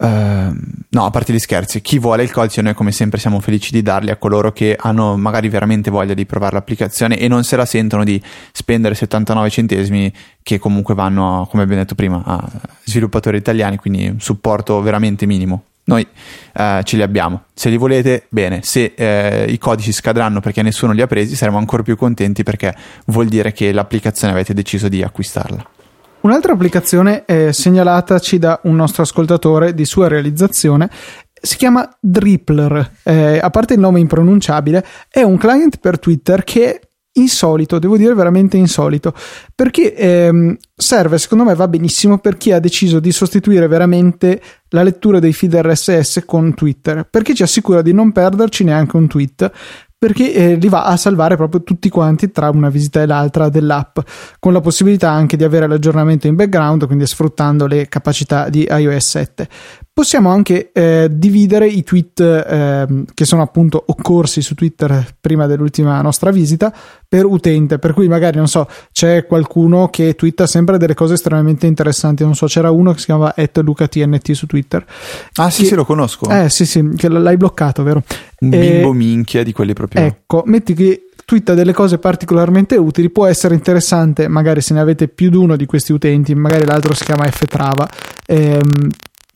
Uh, no, a parte gli scherzi, chi vuole il codice noi come sempre siamo felici di darli a coloro che hanno magari veramente voglia di provare l'applicazione e non se la sentono di spendere 79 centesimi che comunque vanno, come abbiamo detto prima, a sviluppatori italiani, quindi supporto veramente minimo. Noi uh, ce li abbiamo, se li volete bene, se uh, i codici scadranno perché nessuno li ha presi saremo ancora più contenti perché vuol dire che l'applicazione avete deciso di acquistarla. Un'altra applicazione è segnalataci da un nostro ascoltatore di sua realizzazione. Si chiama Drippler, eh, a parte il nome impronunciabile, è un client per Twitter che è insolito, devo dire veramente insolito, perché ehm, serve, secondo me va benissimo per chi ha deciso di sostituire veramente la lettura dei feed RSS con Twitter, perché ci assicura di non perderci neanche un tweet, perché eh, li va a salvare proprio tutti quanti tra una visita e l'altra dell'app, con la possibilità anche di avere l'aggiornamento in background, quindi sfruttando le capacità di iOS 7. Possiamo anche eh, dividere i tweet eh, che sono appunto occorsi su Twitter prima dell'ultima nostra visita per utente, per cui magari non so, c'è qualcuno che twitta sempre delle cose estremamente interessanti, non so, c'era uno che si chiama LucaTNT su Twitter. Ah sì, che, sì, lo conosco. Eh sì, sì, che l'hai bloccato, vero? Un bimbo minchia di quelli proprio. Ecco, metti che twitta delle cose particolarmente utili, può essere interessante, magari se ne avete più di uno di questi utenti, magari l'altro si chiama Ftrava. Ehm,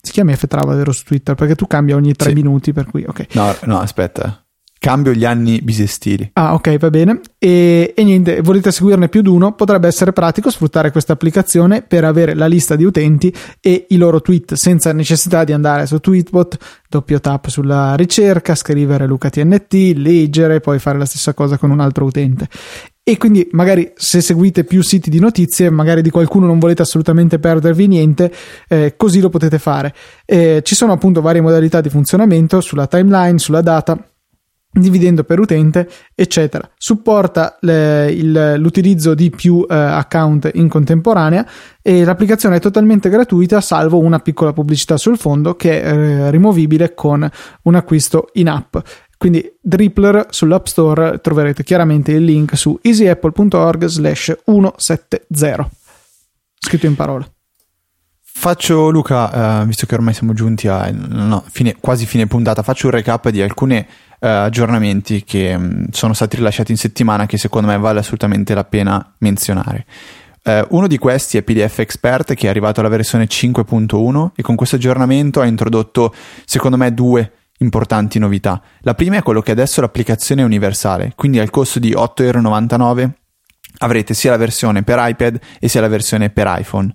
si chiama Ftrava vero su Twitter perché tu cambi ogni tre Sì. minuti per cui ok No, no, aspetta. Cambio gli anni bisestili. ah ok va bene e, e niente volete seguirne più di uno potrebbe essere pratico sfruttare questa applicazione per avere la lista di utenti e i loro tweet senza necessità di andare su Tweetbot doppio tap sulla ricerca scrivere LucaTNT leggere poi fare la stessa cosa con un altro utente e quindi magari se seguite più siti di notizie, magari di qualcuno non volete assolutamente perdervi niente, eh, così lo potete fare. Eh, ci sono appunto varie modalità di funzionamento sulla timeline, sulla data dividendo per utente, eccetera. Supporta le, il, l'utilizzo di più eh, account in contemporanea e l'applicazione è totalmente gratuita, salvo una piccola pubblicità sul fondo che è eh, rimovibile con un acquisto in app. Quindi Drippler sull'App Store troverete chiaramente il link su easyapple.org slash 170 scritto in parole. Faccio Luca, eh, visto che ormai siamo giunti a no, fine, quasi fine puntata, faccio un recap di alcuni eh, aggiornamenti che mh, sono stati rilasciati in settimana che secondo me vale assolutamente la pena menzionare. Eh, uno di questi è PDF Expert che è arrivato alla versione 5.1 e con questo aggiornamento ha introdotto secondo me due importanti novità. La prima è quello che adesso l'applicazione è universale, quindi al costo di 8,99€ avrete sia la versione per iPad e sia la versione per iPhone.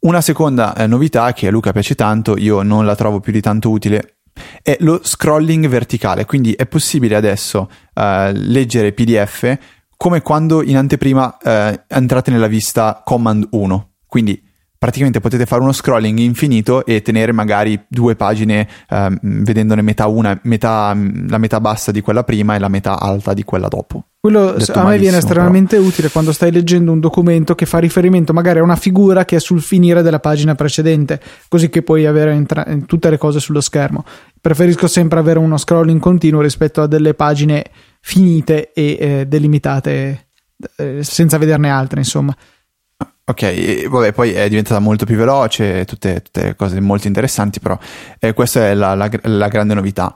Una seconda eh, novità che a Luca piace tanto, io non la trovo più di tanto utile, è lo scrolling verticale, quindi è possibile adesso eh, leggere PDF come quando in anteprima eh, entrate nella vista Command 1, quindi praticamente potete fare uno scrolling infinito e tenere magari due pagine ehm, vedendone metà una, metà, la metà bassa di quella prima e la metà alta di quella dopo. Quello Detto a me viene estremamente utile quando stai leggendo un documento che fa riferimento magari a una figura che è sul finire della pagina precedente, così che puoi avere entra- tutte le cose sullo schermo. Preferisco sempre avere uno scrolling continuo rispetto a delle pagine finite e eh, delimitate eh, senza vederne altre, insomma. Ok, vabbè, poi è diventata molto più veloce, tutte, tutte cose molto interessanti, però eh, questa è la, la, la grande novità.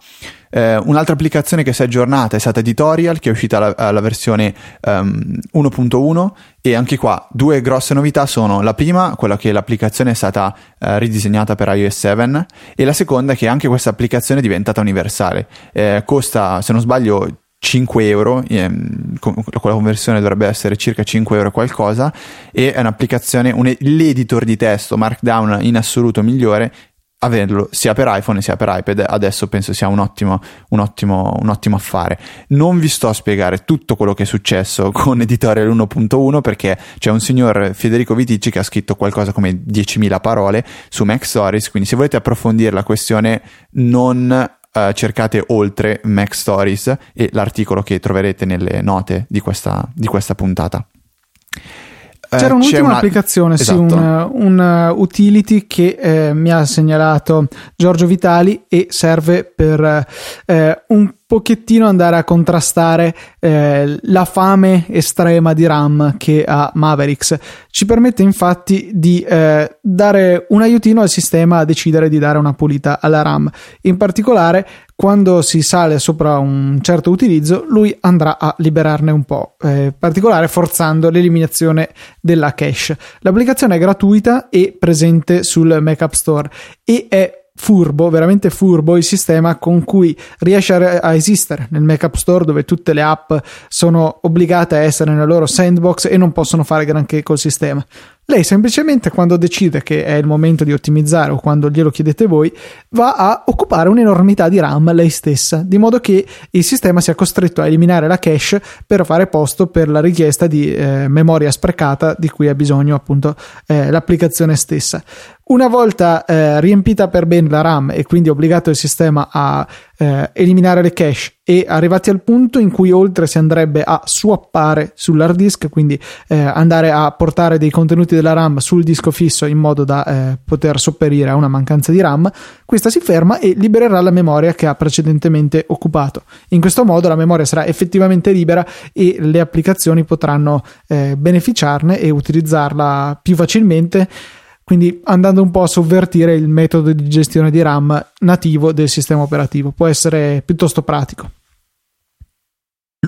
Eh, un'altra applicazione che si è aggiornata è stata Editorial, che è uscita alla, versione um, 1.1 e anche qua due grosse novità sono la prima, quella che l'applicazione è stata eh, ridisegnata per iOS 7 e la seconda che anche questa applicazione è diventata universale. Eh, costa, se non sbaglio, 5 euro, ehm, con la conversione dovrebbe essere circa 5 euro qualcosa, e è un'applicazione, un, l'editor di testo Markdown in assoluto migliore, averlo sia per iPhone sia per iPad adesso penso sia un ottimo, un, ottimo, un ottimo affare. Non vi sto a spiegare tutto quello che è successo con Editorial 1.1 perché c'è un signor Federico Viticci che ha scritto qualcosa come 10.000 parole su Mac Stories, quindi se volete approfondire la questione non Uh, cercate oltre Mac Stories e l'articolo che troverete nelle note di questa, di questa puntata. Eh, C'era un'ultima una... applicazione, esatto. sì, un, un, utility che eh, mi ha segnalato Giorgio Vitali e serve per eh, un pochettino andare a contrastare eh, la fame estrema di RAM che ha Mavericks. Ci permette infatti di eh, dare un aiutino al sistema a decidere di dare una pulita alla RAM. In particolare, quando si sale sopra un certo utilizzo, lui andrà a liberarne un po', eh, in particolare forzando l'eliminazione della cache. L'applicazione è gratuita e presente sul Mac App Store e è furbo, veramente furbo il sistema con cui riesce a, a, esistere nel Mac App Store dove tutte le app sono obbligate a essere nella loro sandbox e non possono fare granché col sistema. Lei semplicemente quando decide che è il momento di ottimizzare o quando glielo chiedete voi, va a occupare un'enormità di RAM lei stessa, di modo che il sistema sia costretto a eliminare la cache per fare posto per la richiesta di eh, memoria sprecata di cui ha bisogno appunto eh, l'applicazione stessa. Una volta eh, riempita per bene la RAM e quindi obbligato il sistema a eh, eliminare le cache e arrivati al punto in cui oltre si andrebbe a swappare sull'hard disk, quindi eh, andare a portare dei contenuti della RAM sul disco fisso in modo da eh, poter sopperire a una mancanza di RAM, questa si ferma e libererà la memoria che ha precedentemente occupato. In questo modo la memoria sarà effettivamente libera e le applicazioni potranno eh, beneficiarne e utilizzarla più facilmente quindi andando un po' a sovvertire il metodo di gestione di RAM nativo del sistema operativo. Può essere piuttosto pratico.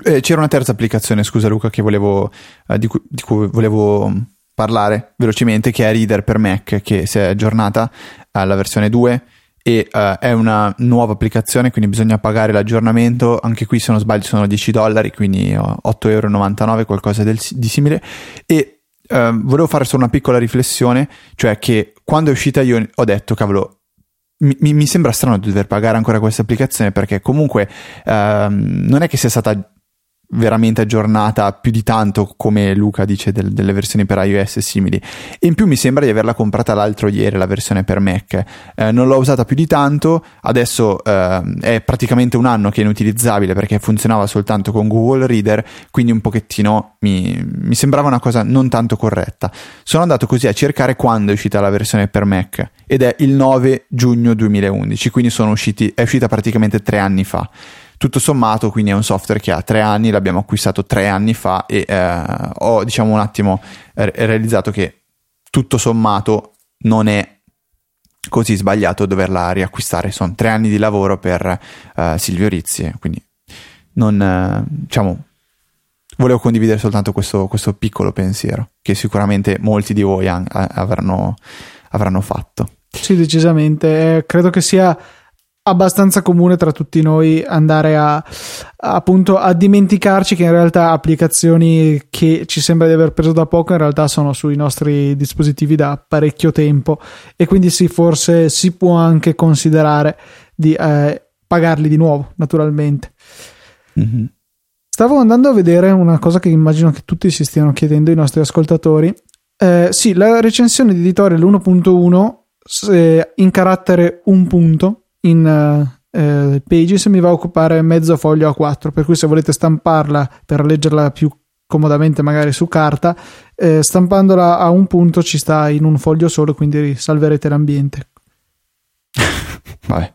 Eh, c'era una terza applicazione, scusa Luca, volevo, eh, di, cui, di, cui, volevo parlare velocemente, che è Reader per Mac, che si è aggiornata alla versione 2 e uh, è una nuova applicazione, quindi bisogna pagare l'aggiornamento. Anche qui, se non sbaglio, sono 10 dollari, quindi 8,99 euro, qualcosa del, di simile. E Uh, volevo fare solo una piccola riflessione, cioè che quando è uscita io ho detto, cavolo, mi, mi sembra strano dover pagare ancora questa applicazione perché comunque uh, non è che sia stata veramente aggiornata più di tanto come Luca dice del, delle versioni per iOS simili. E in più mi sembra di averla comprata l'altro ieri la versione per Mac. Eh, non l'ho usata più di tanto. Adesso eh, è praticamente un anno che è inutilizzabile perché funzionava soltanto con Google Reader quindi un pochettino mi, mi sembrava una cosa non tanto corretta. Sono andato così a cercare quando è uscita la versione per Mac ed è il 9 giugno 2011 quindi usciti, è uscita praticamente tre anni fa tutto sommato quindi è un software che ha tre anni, l'abbiamo acquistato tre anni fa e eh, ho diciamo un attimo realizzato che tutto sommato non è così sbagliato doverla riacquistare, sono tre anni di lavoro per uh, Silvio Rizzi, quindi non, uh, diciamo, volevo condividere soltanto questo, questo, piccolo pensiero che sicuramente molti di voi an- avranno, avranno fatto. Sì, decisamente, eh, credo che sia abbastanza comune tra tutti noi andare a, appunto a dimenticarci che in realtà applicazioni che ci sembra di aver preso da poco in realtà sono sui nostri dispositivi da parecchio tempo. E quindi sì forse si può anche considerare di eh, pagarli di nuovo naturalmente. Mm-hmm. stavo andando a vedere una cosa che immagino che tutti si stiano chiedendo i nostri ascoltatori. Eh, sì la recensione di editorial 1.1 eh, in carattere un punto in uh, Pages mi va a occupare mezzo foglio A4, per cui se volete stamparla per leggerla più comodamente magari su carta, eh, stampandola a un punto ci sta in un foglio solo, quindi salverete l'ambiente. Vabbè.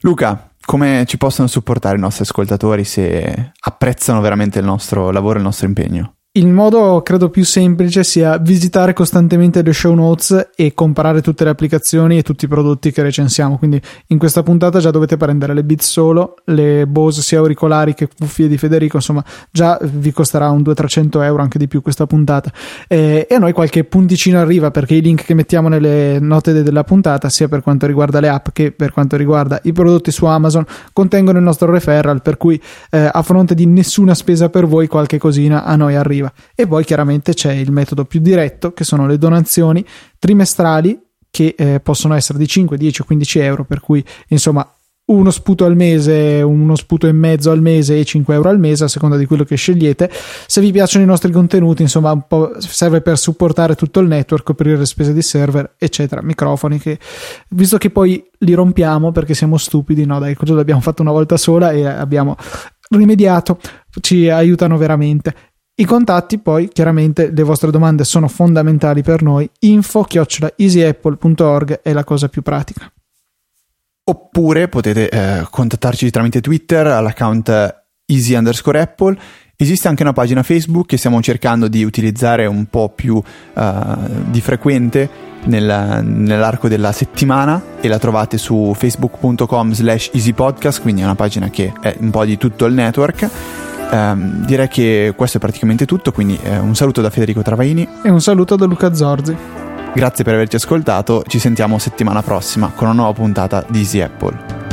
Luca, come ci possono supportare i nostri ascoltatori se apprezzano veramente il nostro lavoro e il nostro impegno? Il modo credo più semplice sia visitare costantemente le show notes e comparare tutte le applicazioni e tutti i prodotti che recensiamo. Quindi in questa puntata già dovete prendere le Beats solo, le Bose sia auricolari che cuffie di Federico, insomma già vi costerà un 200-300 euro anche di più questa puntata. E, e, a noi qualche punticino arriva perché i link che mettiamo nelle note de- della puntata, sia per quanto riguarda le app che per quanto riguarda i prodotti su Amazon, contengono il nostro referral, per cui eh, a fronte di nessuna spesa per voi qualche cosina a noi arriva arriva. E poi chiaramente c'è il metodo più diretto, che sono le donazioni trimestrali che eh, possono essere di 5, 10 o 15 euro, per cui insomma uno sputo al mese, uno sputo e mezzo al mese e 5 euro al mese a seconda di quello che scegliete. Se vi piacciono i nostri contenuti, insomma, un po' serve per supportare tutto il network, coprire le spese di server, eccetera. Microfoni che, visto che poi li rompiamo perché siamo stupidi, no, dai, quello l'abbiamo fatto una volta sola e abbiamo rimediato, ci aiutano veramente. I contatti poi, chiaramente, le vostre domande sono fondamentali per noi. Info easyapple.org è la cosa più pratica. Oppure potete eh, contattarci tramite Twitter all'account easy underscore apple. Esiste anche una pagina Facebook che stiamo cercando di utilizzare un po' più uh, di frequente nel, nell'arco della settimana e la trovate su facebook.com slash easypodcast, quindi è una pagina che è un po' di tutto il network. Um, direi che questo è praticamente tutto, quindi eh, un saluto da Federico Travaini e un saluto da Luca Zorzi. Grazie per averci ascoltato, ci sentiamo settimana prossima con una nuova puntata di Easy Apple.